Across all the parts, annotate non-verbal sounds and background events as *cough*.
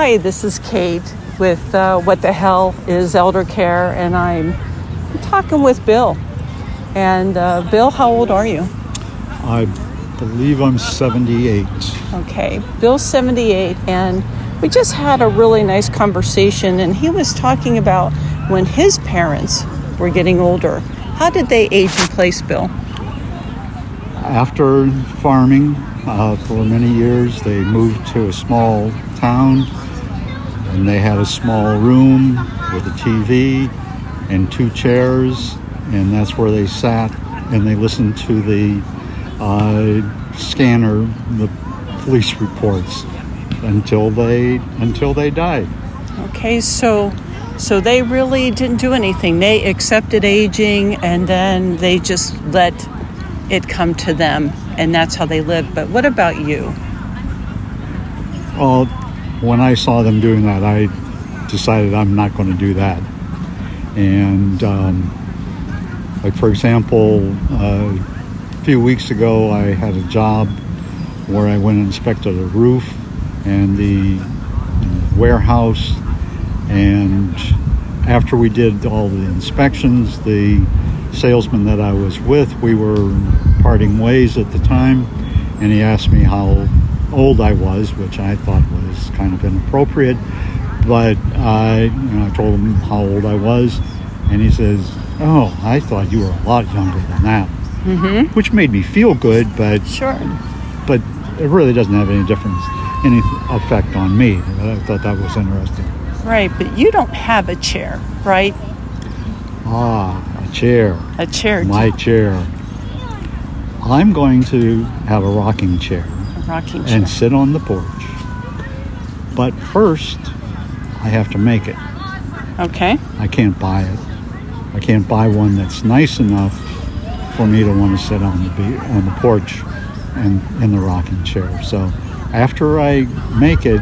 Hi, this is Kate with uh, What the Hell is Elder Care, and I'm talking with Bill. And uh, Bill, how old are you? I believe I'm 78. Okay, Bill's 78, and we just had a really nice conversation, and he was talking about when his parents were getting older. How did they age in place, Bill? After farming uh, for many years, they moved to a small town and they had a small room with a TV and two chairs, and that's where they sat and they listened to the uh, scanner, the police reports until they until they died. Okay, so so they really didn't do anything. They accepted aging and then they just let it come to them and that's how they lived. But what about you? Well, when I saw them doing that, I decided I'm not going to do that. And um, like for example, uh, a few weeks ago, I had a job where I went and inspected a roof and the warehouse. And after we did all the inspections, the salesman that I was with, we were parting ways at the time, and he asked me how old I was, which I thought was kind of inappropriate. But I, you know, I told him how old I was, and he says, "Oh, I thought you were a lot younger than that," mm-hmm. which made me feel good. But Sure. but it really doesn't have any difference, any effect on me. I thought that was interesting. Right, but you don't have a chair, right? Ah, a chair, A chair, my chair. I'm going to have a rocking chair a rocking chair. and sit on the porch. But first, I have to make it. Okay. I can't buy it. I can't buy one that's nice enough for me to want to sit on the be- on the porch and in the rocking chair. So after I make it,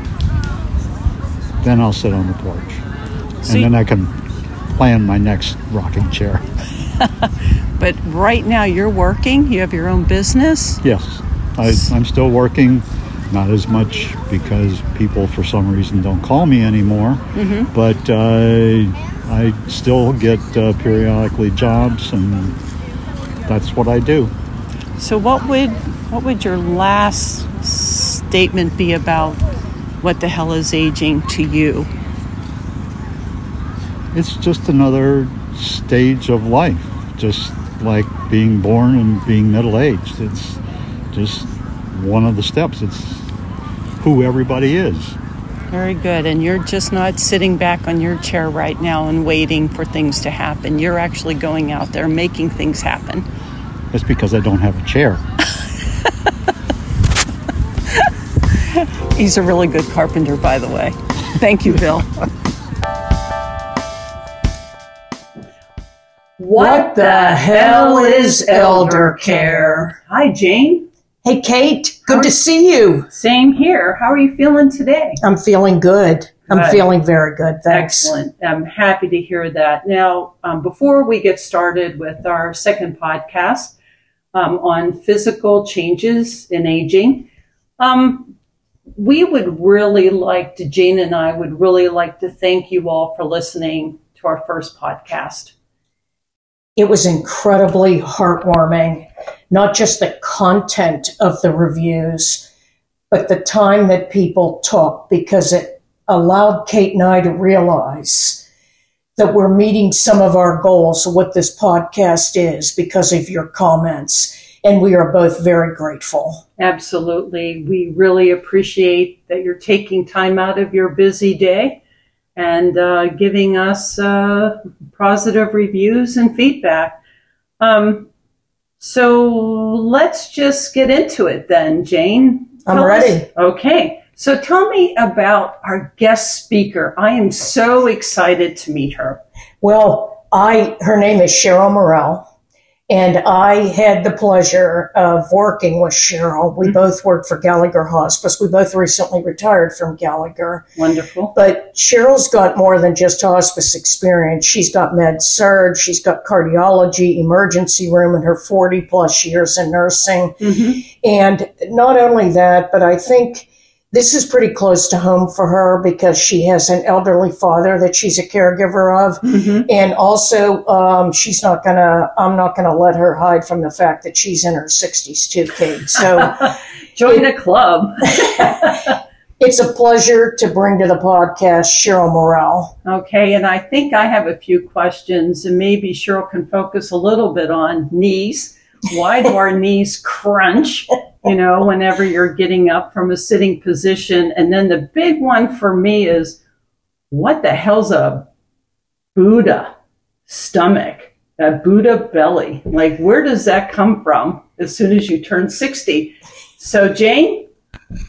then I'll sit on the porch, So and then I can plan my next rocking chair. *laughs* But right now you're working, you have your own business. Yes, I, I'm still working. Not as much because people, for some reason, don't call me anymore. But uh, I still get uh, periodically jobs, and that's what I do. So what would what would your last statement be about what the hell is aging to you? It's just another stage of life, just like being born and being middle aged. It's just one of the steps. It's who everybody is. Very good. And you're just not sitting back on your chair right now and waiting for things to happen. You're actually going out there making things happen. That's because I don't have a chair. *laughs* He's a really good carpenter, by the way. Thank you, Bill. What the hell is elder care? Hi, Jane. Hey, Kate, good to see you. Same here. How are you feeling today? I'm feeling good. I'm Good. feeling very good. Thanks. Excellent. I'm happy to hear that. Now, um, before we get started with our second podcast um, on physical changes in aging, um, we would really like to, Jane and I would really like to thank you all for listening to our first podcast. It was incredibly heartwarming, not just the content of the reviews, but the time that people took because it allowed Kate and I to realize that we're meeting some of our goals of what this podcast is because of your comments. And we are both very grateful. Absolutely. We really appreciate that you're taking time out of your busy day and uh, giving us uh, positive reviews and feedback. Um, so let's just get into it then, Jane. I'm Tell us- ready. okay. So tell me about our guest speaker. I am so excited to meet her. Well, I her name is Cheryl Morrell, and I had the pleasure of working with Cheryl. We both worked for Gallagher Hospice. We both recently retired from Gallagher. Wonderful. But Cheryl's got more than just hospice experience. She's got med surg, she's got cardiology, emergency room in her 40 plus years in nursing. Mhm. And not only that, but I think this is pretty close to home for her because she has an elderly father that she's a caregiver of. Mhm. And also, um, she's not gonna, I'm not gonna let her hide from the fact that she's in her 60s too, Kate. So *laughs* Join a club. *laughs* it's a pleasure to bring to the podcast Cheryl Morrell. Okay, and I think I have a few questions, and maybe Cheryl can focus a little bit on knees. Why do our knees crunch? You know, whenever you're getting up from a sitting position. And then the big one for me is what the hell's a Buddha stomach? A Buddha belly? Like, where does that come from as soon as you turn 60? So, Jane,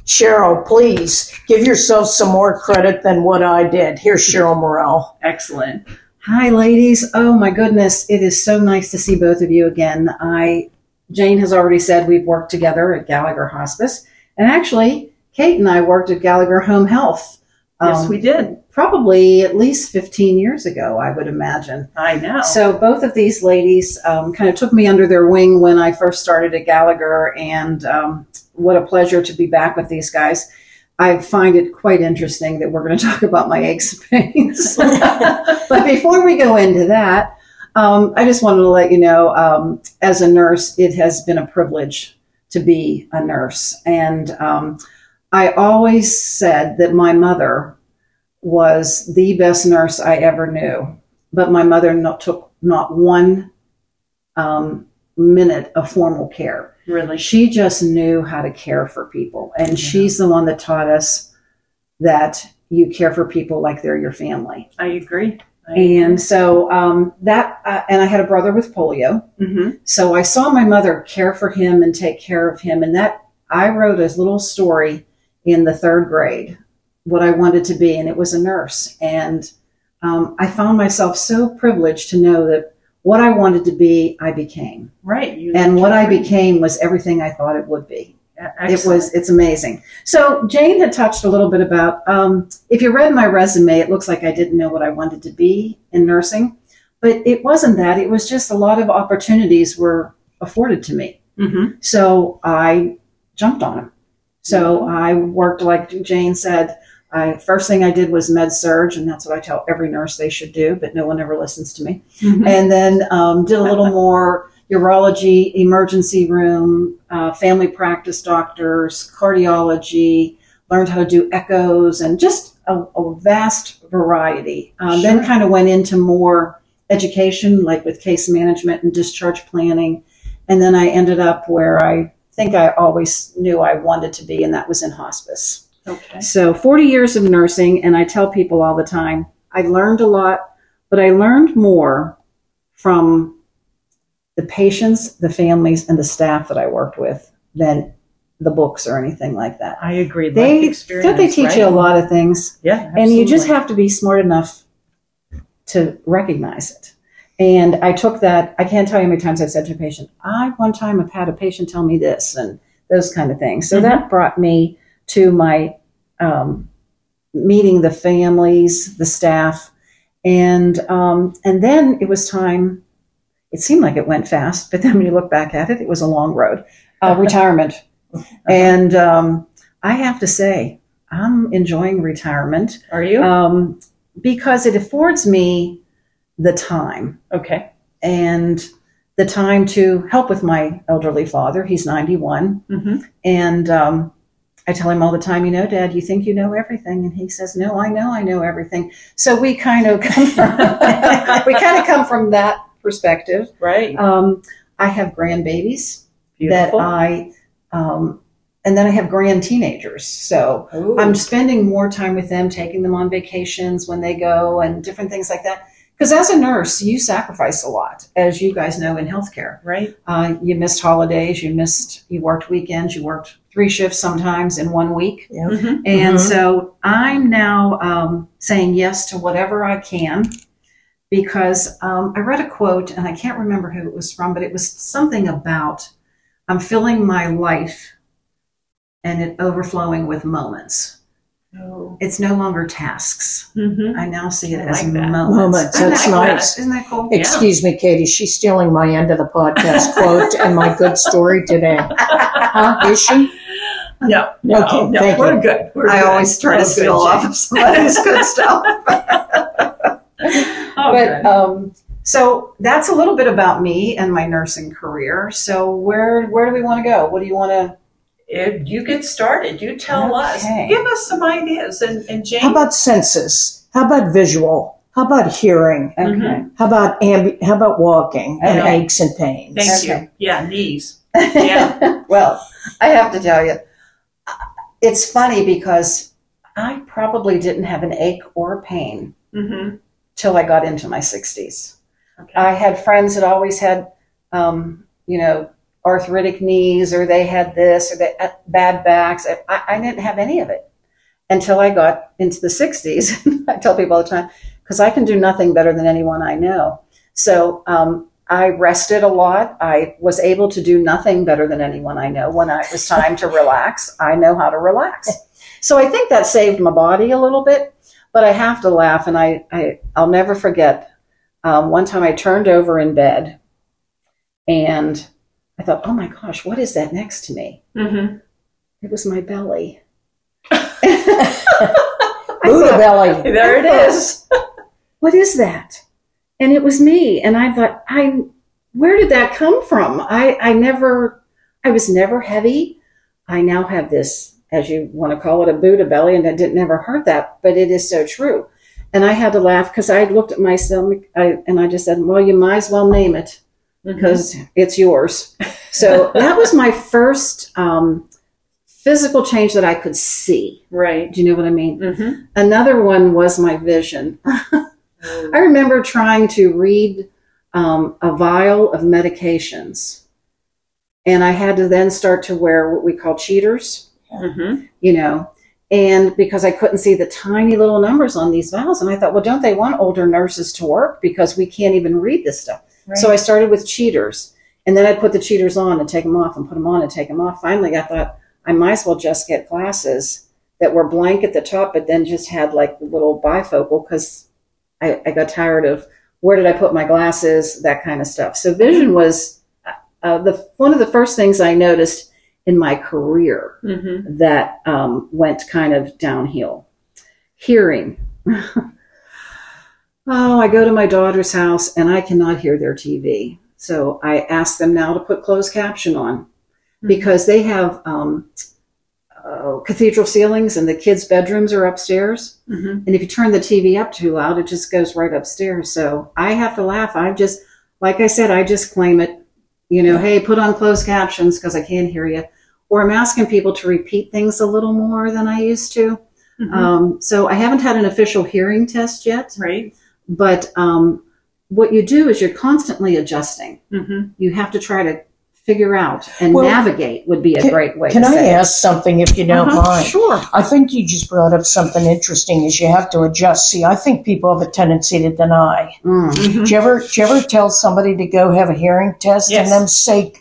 Cheryl, please give yourself some more credit than what I did. Here's Cheryl Morrell. excellent. Hi, ladies. Oh my goodness, it is so nice to see both of you again. I Jane has already said we've worked together at Gallagher Hospice, and actually, Kate and I worked at Gallagher Home Health. Yes, um, we did. probably at least 15 years ago, I would imagine. I know. So both of these ladies um, kind of took me under their wing when I first started at Gallagher, and um, what a pleasure to be back with these guys. I find it quite interesting that we're going *laughs* to talk about my aches and pains. *laughs* but before we go into that, um, I just wanted to let you know, um, as a nurse, it has been a privilege to be a nurse, and um, I always said that my mother was the best nurse I ever knew but my mother not, took not one um, minute of formal care. really. She just knew how to care for people. And she's the one that taught us that you care for people like they're your family. I agree. And so um, that, uh, and I had a brother with polio. hmm So I saw my mother care for him and take care of him. And that, I wrote a little story in the third grade, what I wanted to be, and it was a nurse. And um, I found myself so privileged to know that what I wanted to be, I became. right. And what I became was everything I thought it would be. It was, it's amazing. So Jane had touched a little bit about, um, if you read my resume, it looks like I didn't know what I wanted to be in nursing, but it wasn't that. It was just a lot of opportunities were afforded to me. Mhm. So I jumped on them. So I worked, like Jane said, I, first thing I did was med surg, and that's what I tell every nurse they should do, but no one ever listens to me Mhm. and then um, did a little *laughs* more urology, emergency room, uh, family practice doctors, cardiology, learned how to do echoes, and just a, a vast variety. Um, Then kind of went into more education, like with case management and discharge planning. And then I ended up where I think I always knew I wanted to be, and that was in hospice. Okay. So 40 years of nursing, and I tell people all the time, I learned a lot, but I learned more from the patients, the families, and the staff that I worked with than the books or anything like that. I agree. They don't they teach right? you a lot of things, Yeah. and you just have to be smart enough to recognize it. And I took that. I can't tell you how many times I've said to a patient, "I one time have had a patient tell me this," and those kind of things. So Mhm. that brought me to my um, meeting the families, the staff, and um, and then it was time. It seemed like it went fast, but then when you look back at it, it was a long road. Uh, retirement, *laughs* and um, I have to say, I'm enjoying retirement Are you? um, because it affords me the time okay. and the time to help with my elderly father. He's 91. hmm And um, I tell him all the time, you know, Dad, you think you know everything, and he says, No, I know, I know everything. So we kind of *laughs* come from, *laughs* we kind of come from that perspective. Right. Um, I have grandbabies Beautiful. that I, um, and then I have grand teenagers. So Ooh. I'm spending more time with them, taking them on vacations when they go, and different things like that. Because as a nurse, you sacrifice a lot, as you guys know in healthcare. right. Uh, you missed holidays, you missed, you worked weekends, you worked three shifts sometimes in one week. Yeah. Mhm. And Mhm. so I'm now um, saying yes to whatever I can because um, I read a quote and I can't remember who it was from, but it was something about I'm filling my life and it overflowing with moments. Oh. It's no longer tasks. Mhm. I now see it I as like that. moments. Moments, Isn't that's that cool? nice. Isn't that cool? Yeah. Excuse me, Katie. She's stealing my end of the podcast quote and my good story today. Huh? Is she? No, no, Okay, no, thank we're you. good. We're I good. always try to steal Jane. off of somebody's good stuff. *laughs* Oh, but um, so that's a little bit about me and my nursing career. So where where do we want to go? What do you want to? If you get started, you tell us. Give us some ideas. And, and Jane, How about senses? How about visual? How about hearing? Okay. Mhm. How about ambi- how about walking and aches and pains? thank Okay. you. Yeah, knees. *laughs* Yeah. well, I have to tell you, it's funny because I probably didn't have an ache or a pain Mm-hmm. Till I got into my 60s. Okay. I had friends that always had, um, you know, arthritic knees or they had this or they had bad backs. I, I didn't have any of it until I got into the 60s. *laughs* I tell people all the time, because I can do nothing better than anyone I know. So um, I rested a lot. I was able to do nothing better than anyone I know. When I, it was time to relax, I know how to relax. *laughs* So I think that saved my body a little bit, but I have to laugh, and I, I I'll never forget. Um, one time I turned over in bed, and I thought, "Oh my gosh, what is that next to me?" Mm-hmm. It was my belly. *laughs* Buddha belly. There it is. *laughs* what is that? And it was me. And I thought, I, where did that come from? I, I never, I was never heavy. I now have this, as you want to call it, a Buddha belly, and I didn't ever heard that, but it is so true. And I had to laugh because I looked at my stomach I, and I just said, well, you might as well name it because it's yours. *laughs* So that was my first um, physical change that I could see. right. Do you know what I mean? Mm-hmm. Another one was my vision. *laughs* I remember trying to read um, a vial of medications, and I had to then start to wear what we call cheaters, Mm-hmm. you know, and because I couldn't see the tiny little numbers on these vials, and I thought, well, don't they want older nurses to work because we can't even read this stuff? So I started with cheaters, and then I put the cheaters on and take them off, and put them on and take them off. Finally, I thought I might as well just get glasses that were blank at the top, but then just had like the little bifocal because I, I got tired of where did I put my glasses, that kind of stuff. So vision was uh, the one of the first things I noticed in my career Mm-hmm. that um, went kind of downhill. Hearing. *laughs* oh, I go to my daughter's house and I cannot hear their TV. So I ask them now to put closed caption on because they have um, uh, cathedral ceilings and the kids' bedrooms are upstairs. Mm-hmm. And if you turn the TV up too loud, it just goes right upstairs. So I have to laugh. I just, like I said, I just claim it. You know, hey, put on closed captions because I can't hear you. Or I'm asking people to repeat things a little more than I used to. Mhm. Um, so I haven't had an official hearing test yet, right. but um, what you do is you're constantly adjusting. Mm-hmm. You have to try to figure out and Well, navigate would be a great way Can to I say it. ask something if you don't Uh-huh. mind? Sure. I think you just brought up something interesting is you have to adjust. See, I think people have a tendency to deny. Mm. Mm-hmm. Do you ever, do you ever tell somebody to go have a hearing test Yes. and then say,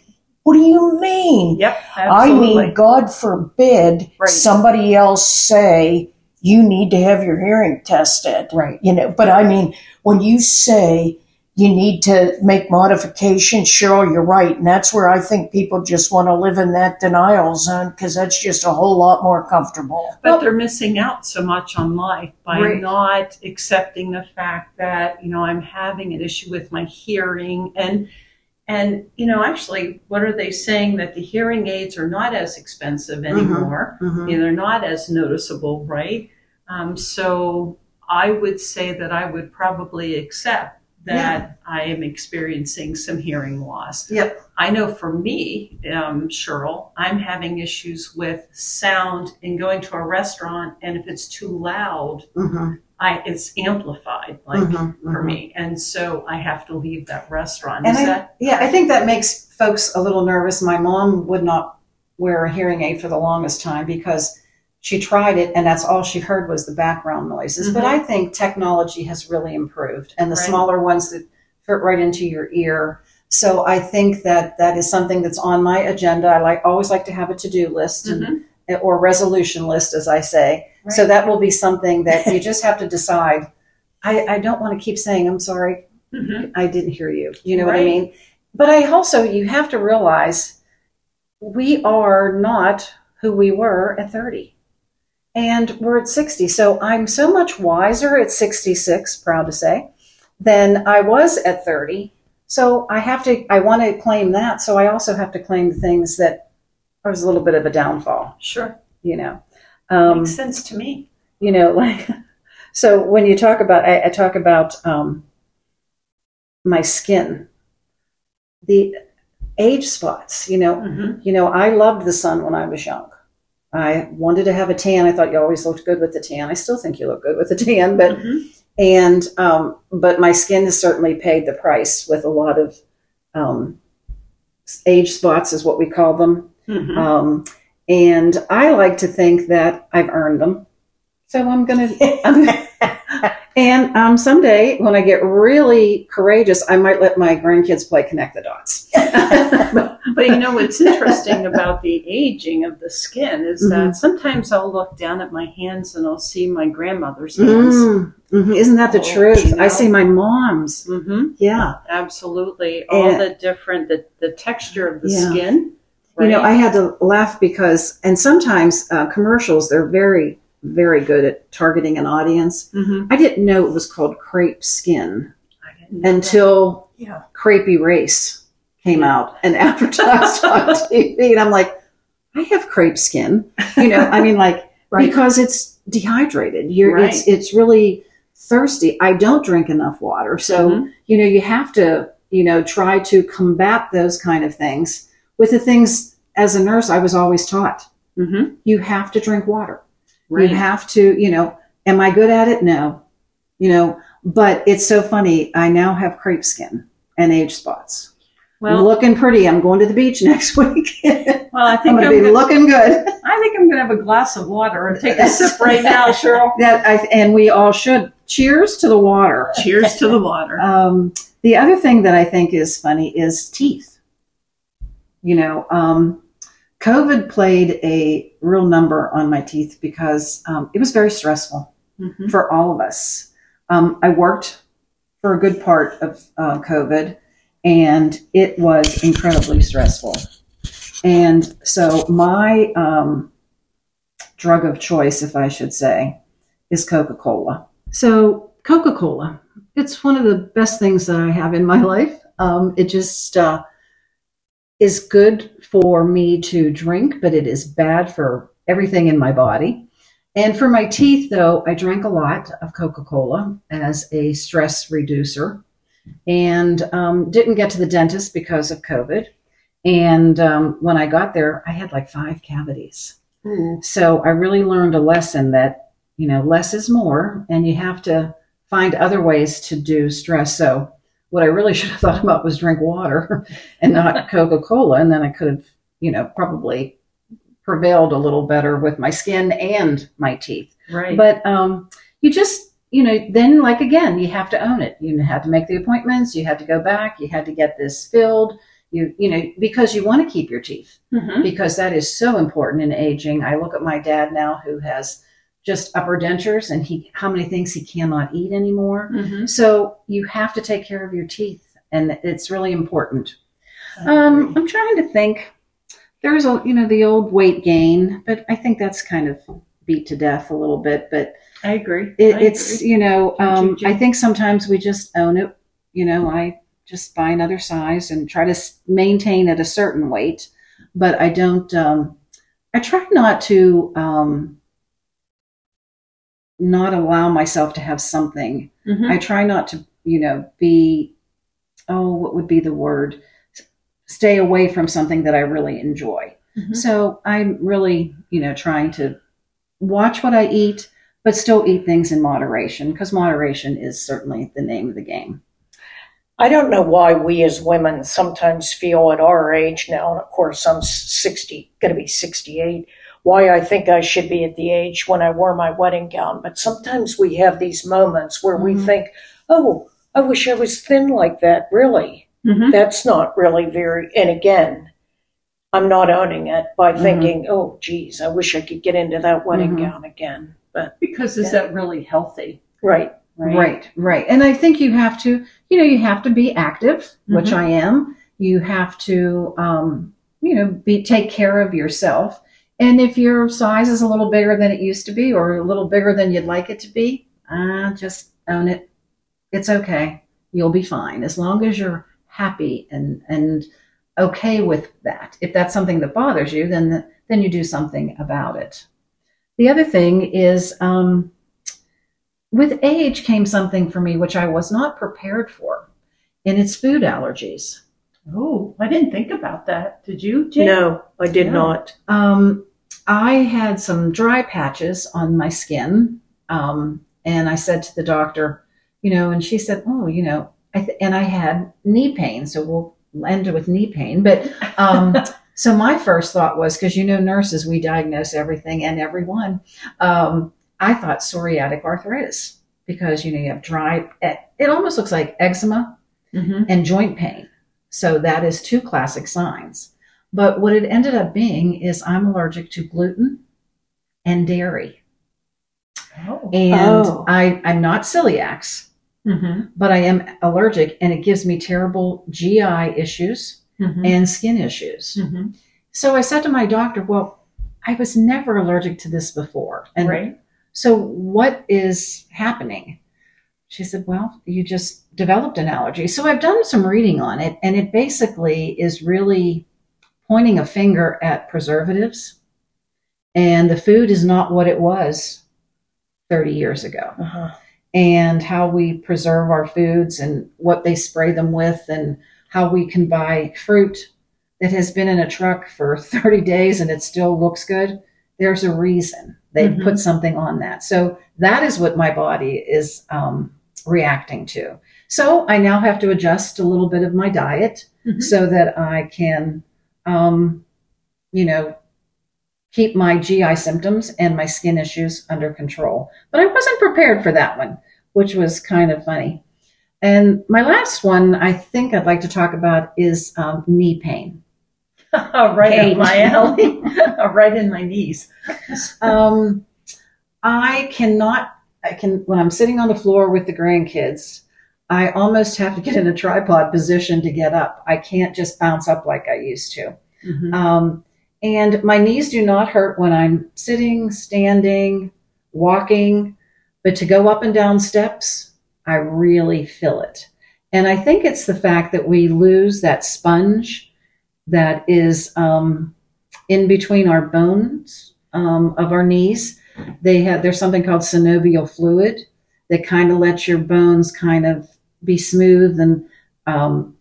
what do you mean? Yep. absolutely. I mean, God forbid Right. somebody else say you need to have your hearing tested. Right. You know, but I mean, when you say you need to make modifications, Cheryl, you're right. And that's where I think people just want to live in that denial zone because that's just a whole lot more comfortable. but they're missing out so much on life by Right. not accepting the fact that you know I'm having an issue with my hearing and and you know actually what are they saying that the hearing aids are not as expensive anymore Mhm. You know, they're not as noticeable right um, so I would say that I would probably accept that I am experiencing some hearing loss Yep. I know for me, um, Cheryl, I'm having issues with sound and going to a restaurant, and if it's too loud, Mhm. I it's amplified, like Mhm. for Mhm. me, and so I have to leave that restaurant. And Is I, that yeah, I think that makes folks a little nervous. My mom would not wear a hearing aid for the longest time because she tried it and that's all she heard was the background noises. But Mhm. I think technology has really improved and the Right. smaller ones that fit right into your ear. So I think that that is something that's on my agenda. I like always like to have a to-do list and, or resolution list, as I say. So that will be something that you just have to decide. I, I don't want to keep saying, I'm sorry, Mhm. I didn't hear you. You know what I mean? But I also, you have to realize we are not who we were at 30. And we're at 60. So I'm so much wiser at 66, proud to say, than I was at 30. So I have to, I want to claim that. So I also have to claim the things that was a little bit of a downfall, Sure. you know. Um, Makes sense to me. you know, like, *laughs* so when you talk about, I, I talk about um, my skin, the age spots, you know, Mhm. you know, I loved the sun when I was young. I wanted to have a tan. I thought you always looked good with the tan. I still think you look good with the tan, but Mhm. and um, but my skin has certainly paid the price with a lot of um, age spots, is what we call them. Mhm. Um, and I like to think that I've earned them. So I'm gonna, *laughs* *laughs* and um, someday when I get really courageous, I might let my grandkids play connect the dots. *laughs* But you know what's interesting about the aging of the skin is Mm-hmm. that sometimes I'll look down at my hands and I'll see my grandmother's hands. Mm, mhm. Isn't that the Oh, truth? you know. I see my mom's. hmm Yeah. Absolutely, all And- the different the, the texture of the Yeah. skin. You know. I had to laugh because, and sometimes uh, commercials, they're very, very good at targeting an audience. Mhm. I didn't know it was called crepe skin I didn't know that. until Yeah. Crepe Erase came out and *laughs* advertised on *laughs* TV. And I'm like, I have crepe skin. You know, I mean, like, *laughs* Right. because it's dehydrated. You're, it's, Right. it's really thirsty. I don't drink enough water. So, Mhm. you know, you have to, you know, try to combat those kind of things with the things as a nurse I was always taught. Mhm. You have to drink water. Right. You have to, you know, am I good at it? No. You know, but it's so funny. I now have crepe skin and age spots. well, looking pretty. I'm going to the beach *laughs* next week. Well, I *laughs* think I'm, going to be gonna, looking good. I think I'm going to have a glass of water and take a sip right now, *laughs* Cheryl. That I, and we all should. Cheers to the water. Cheers to the water. Um, the other thing that I think is funny is teeth. You know, um, COVID played a real number on my teeth because um, it was very stressful Mhm. for all of us. Um, I worked for a good part of uh, COVID, and it was incredibly stressful. And so, my um, drug of choice, if I should say, is Coca Cola. So, Coca Cola, it's one of the best things that I have in my *laughs* life. Um, it just uh, is good for me to drink, but it is bad for everything in my body. And for my teeth, though, I drank a lot of Coca Cola as a stress reducer and um, didn't get to the dentist because of COVID. And um, when I got there, I had like five cavities. Ooh. So I really learned a lesson that, you know, less is more, and you have to find other ways to do stress. So what I really *laughs* should have thought about was drink water *laughs* and not *laughs* Coca Cola. And then I could have, you know, probably prevailed a little better with my skin and my teeth. Right. But um, you just, you know, then like again, you have to own it. You had to make the appointments. You had to go back. You had to get this filled. You, you know, because you want to keep your teeth Mhm. because that is so important in aging. I look at my dad now who has just upper dentures and he how many things he cannot eat anymore. Mhm. So you have to take care of your teeth and it's really important. Um. I'm trying to think. There's a you know the old weight gain, but I think that's kind of beat to death a little bit. But I agree. it, I it's agree. you know um, I think sometimes we just own it. You know, I just buy another size and try to maintain at a certain weight, but I don't. Um, I try not to um, not allow myself to have something. Mhm. I try not to, you know, be. Oh, what would be the word? Stay away from something that I really enjoy. Mhm. So I'm really, you know, trying to watch what I eat, but still eat things in moderation because moderation is certainly the name of the game. I don't know why we as women sometimes feel at our age now, and of course I'm 60, going to be 68, why I think I should be at the age when I wore my wedding gown. But sometimes we have these moments where we Mhm. think, oh, I wish I was thin like that. Really? Mhm. That's not really very, and again, I'm not owning it by Mhm. thinking, oh, geez, I wish I could get into that wedding Mhm. gown again. But, Because is Yeah. that really healthy? right. Right. Right, right. And I think you have to, you know, you have to be active, which Mhm. I am. You have to, um, you know, be take care of yourself. And if your size is a little bigger than it used to be or a little bigger than you'd like it to be, uh, just own it. It's okay. You'll be fine as long as you're happy and, and okay with that. If that's something that bothers you, then, then you do something about it. The other thing is, um, with age came something for me which I was not prepared for, and it's food allergies. Oh, I didn't think about that. Did you, Jane? No, I did Yeah. not. Um, I had some dry patches on my skin, um, and I said to the doctor, you know, and she said, "Oh, you know," I th- and I had knee pain, so we'll end with knee pain. But um, *laughs* so my first thought was because you know, nurses we diagnose everything and everyone. Um, I thought psoriatic arthritis because you know you have dry. It, almost looks like eczema Mm-hmm. and joint pain. So that is two classic signs. But what it ended up being is I'm allergic to gluten and dairy. Oh. And Oh. I, I'm not celiacs, Mm-hmm. but I am allergic and it gives me terrible GI issues Mm-hmm. and skin issues. mm-hmm. So I said to my doctor, well, I was never allergic to this before. And right. so what is happening? She said, Well, you just developed an allergy. So I've done some reading on it, and it basically is really pointing a finger at preservatives. And the food is not what it was 30 years ago. Uh-huh. And how we preserve our foods and what they spray them with, and how we can buy fruit that has been in a truck for *laughs* 30 days and it still looks good. There's a reason they Mhm. put something on that. So that is what my body is um, reacting to. So I now have to adjust a little bit of my diet Mhm. so that I can, um, you know, keep my GI symptoms and my skin issues under control. But I wasn't prepared for that one, which was kind of funny. And my last one I think I'd like to talk about is um, knee pain. *laughs* right Pain. up my alley. *laughs* right in my knees. Um, I cannot, I can, when I'm sitting on the floor with the grandkids, I almost have to get in a tripod position to get up. I can't just bounce up like I used to. Mhm. Um, and my knees do not hurt when I'm sitting, standing, walking, but to go up and down steps, I really feel it. And I think it's the fact that we lose that sponge that is um, in between our bones um, of our knees. They have there's something called synovial fluid that kind of lets your bones kind of be smooth and um,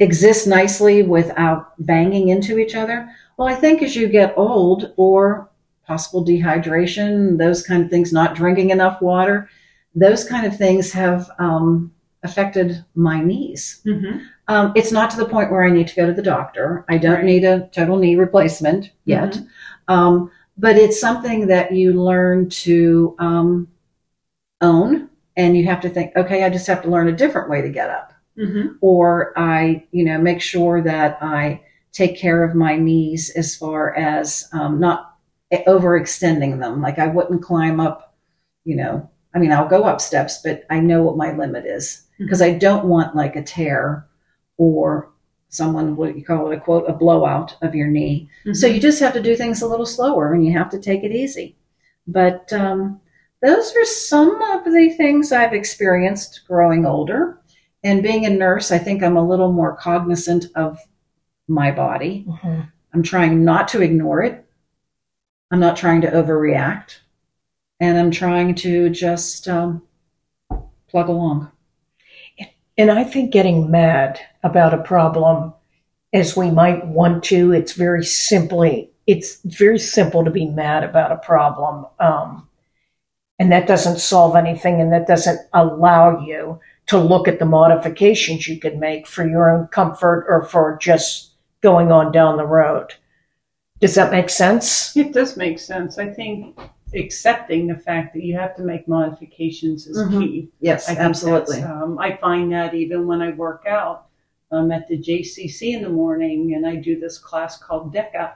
exist nicely without banging into each other. Well, I think as you get old or possible dehydration, those kind of things, not drinking enough water, those kind of things have um, affected my knees. Mhm. Um, it's not to the point where I need to go to the doctor. I don't Right. need a total knee replacement yet. Um, but it's something that you learn to um, own, and you have to think, okay, I just have to learn a different way to get up Mhm. or I, you know, make sure that I take care of my knees as far as um, not overextending them. Like I wouldn't climb up, you know, I mean, I'll go up steps, but I know what my limit is because I don't want like a tear or someone, what you call it, a quote, a blowout of your knee. So you just have to do things a little slower and you have to take it easy. But um, those are some of the things I've experienced growing older. And being a nurse, I think I'm a little more cognizant of my body. Mhm. I'm trying not to ignore it. I'm not trying to overreact. And I'm trying to just um, plug along. And I think getting mad about a problem as we might want to, it's very simply, it's very simple to be mad about a problem. Um, and that doesn't solve anything and that doesn't allow you to look at the modifications you can make for your own comfort or for just going on down the road. Does that make sense? It does make sense. I think accepting the fact that you have to make modifications is Mhm. key. Yes, I absolutely. Um, I find that even when I work out um, at the JCC in the morning, and I do this class called DECA,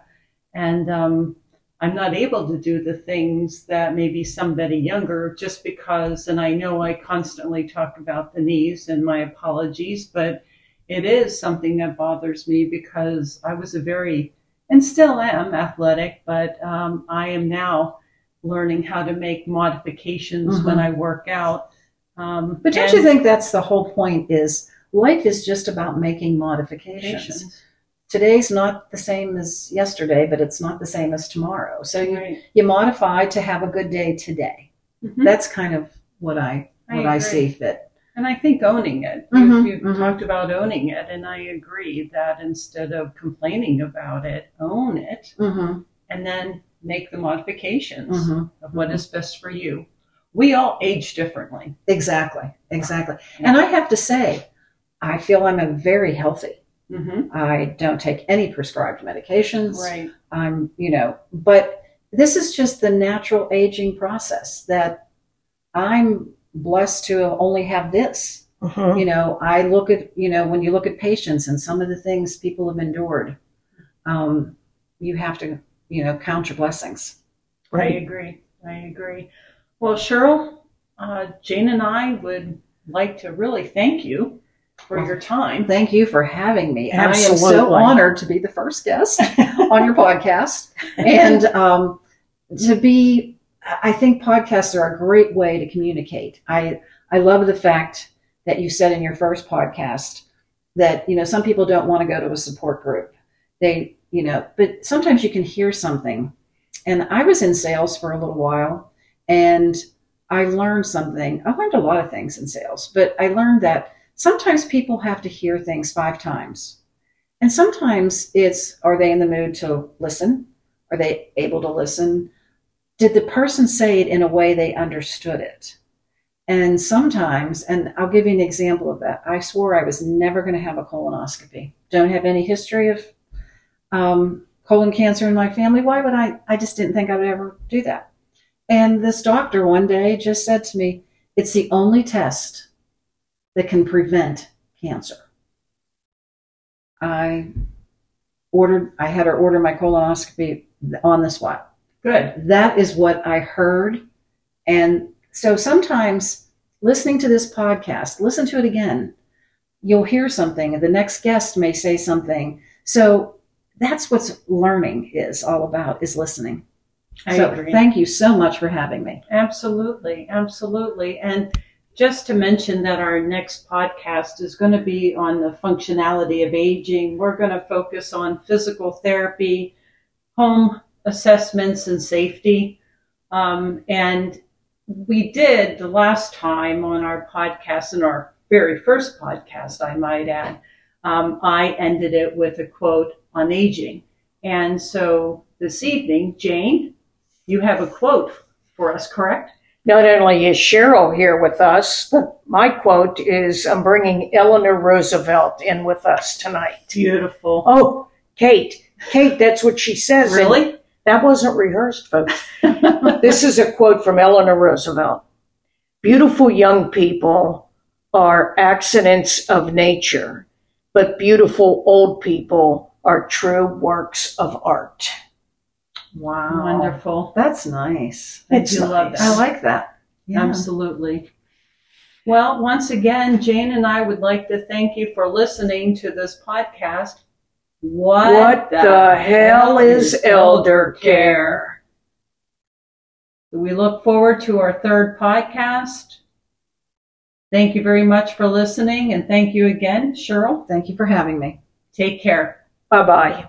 and um, I'm not able to do the things that maybe somebody younger just because, and I know I constantly talk about the knees and my apologies, but it is something that bothers me because I was a very and still am athletic, but um, I am now learning how to make modifications Mhm. when I work out. Um, But don't and you think that's the whole point? Is life is just about making modifications. patience. Today's not the same as yesterday, but it's not the same as tomorrow. So you, Right. you modify to have a good day today. Mhm. That's kind of what I I what I, agree. see fit. And I think owning it. Mhm, You, you mhm. talked about owning it, and I agree that instead of complaining about it, own it Mm-hmm, and then make the modifications mm-hmm. of what is best for you. We all age differently. Exactly, exactly. And I have to say, I feel I'm a very healthy. Mm-hmm. I don't take any prescribed medications. Right. I'm, you know, but this is just the natural aging process that I'm blessed to only have this. Mhm. You know, I look at, you know, when you look at patients and some of the things people have endured, um, you have to, you know, count your blessings. I agree. I agree. Well, Cheryl, uh, Jane and I would like to really thank you for your time. Thank you for having me. I am so honored to be the first guest *laughs* on your podcast and um, to be. I think podcasts are a great way to communicate. I I love the fact that you said in your first podcast that you know some people don't want to go to a support group. They you know, but sometimes you can hear something. And I was in sales for a little while, and I learned something. I learned a lot of things in sales, but I learned that sometimes people have to hear things five times. And sometimes it's are they in the mood to listen? Are they able to listen? Did the person say it in a way they understood it? And sometimes, and I'll give you an example of that. I swore I was never going to have a colonoscopy. Don't have any history of um, colon cancer in my family. Why would I? I just didn't think I would ever do that. And this doctor one day just said to me, It's the only test that can prevent cancer. I ordered, I had her order my colonoscopy on the spot. Good. That is what I heard. And so sometimes listening to this podcast, listen to it again. You'll hear something, and the next guest may say something. So that's what learning is all about, is listening. I so agree. thank you so much for having me. Absolutely, absolutely. And just to mention that our next podcast is going to be on the functionality of aging. We're going to focus on physical therapy, home assessments, and safety. Um, and we did the last time on our podcast, in our very first podcast, I might add, um, I ended it with a quote on aging. And so this evening, Jane, you have a quote for us, correct? Not only is Cheryl here with us, but my quote is I'm bringing Eleanor Roosevelt in with us tonight. Beautiful. Oh, Kate. Kate, that's what she says. Really? That wasn't rehearsed, folks. *laughs* this is a quote from Eleanor Roosevelt. Beautiful young people are accidents of nature, but beautiful old people are true works of art. Wow. Wonderful. That's nice. It's do love nice. I like that. Yeah. Absolutely. Well, once again, Jane and I would like to thank you for listening to this podcast. What, What the hell is elder care? We look forward to our third podcast. Thank you very much for listening, and thank you again, Cheryl. Thank you for having me. Take care. Bye bye.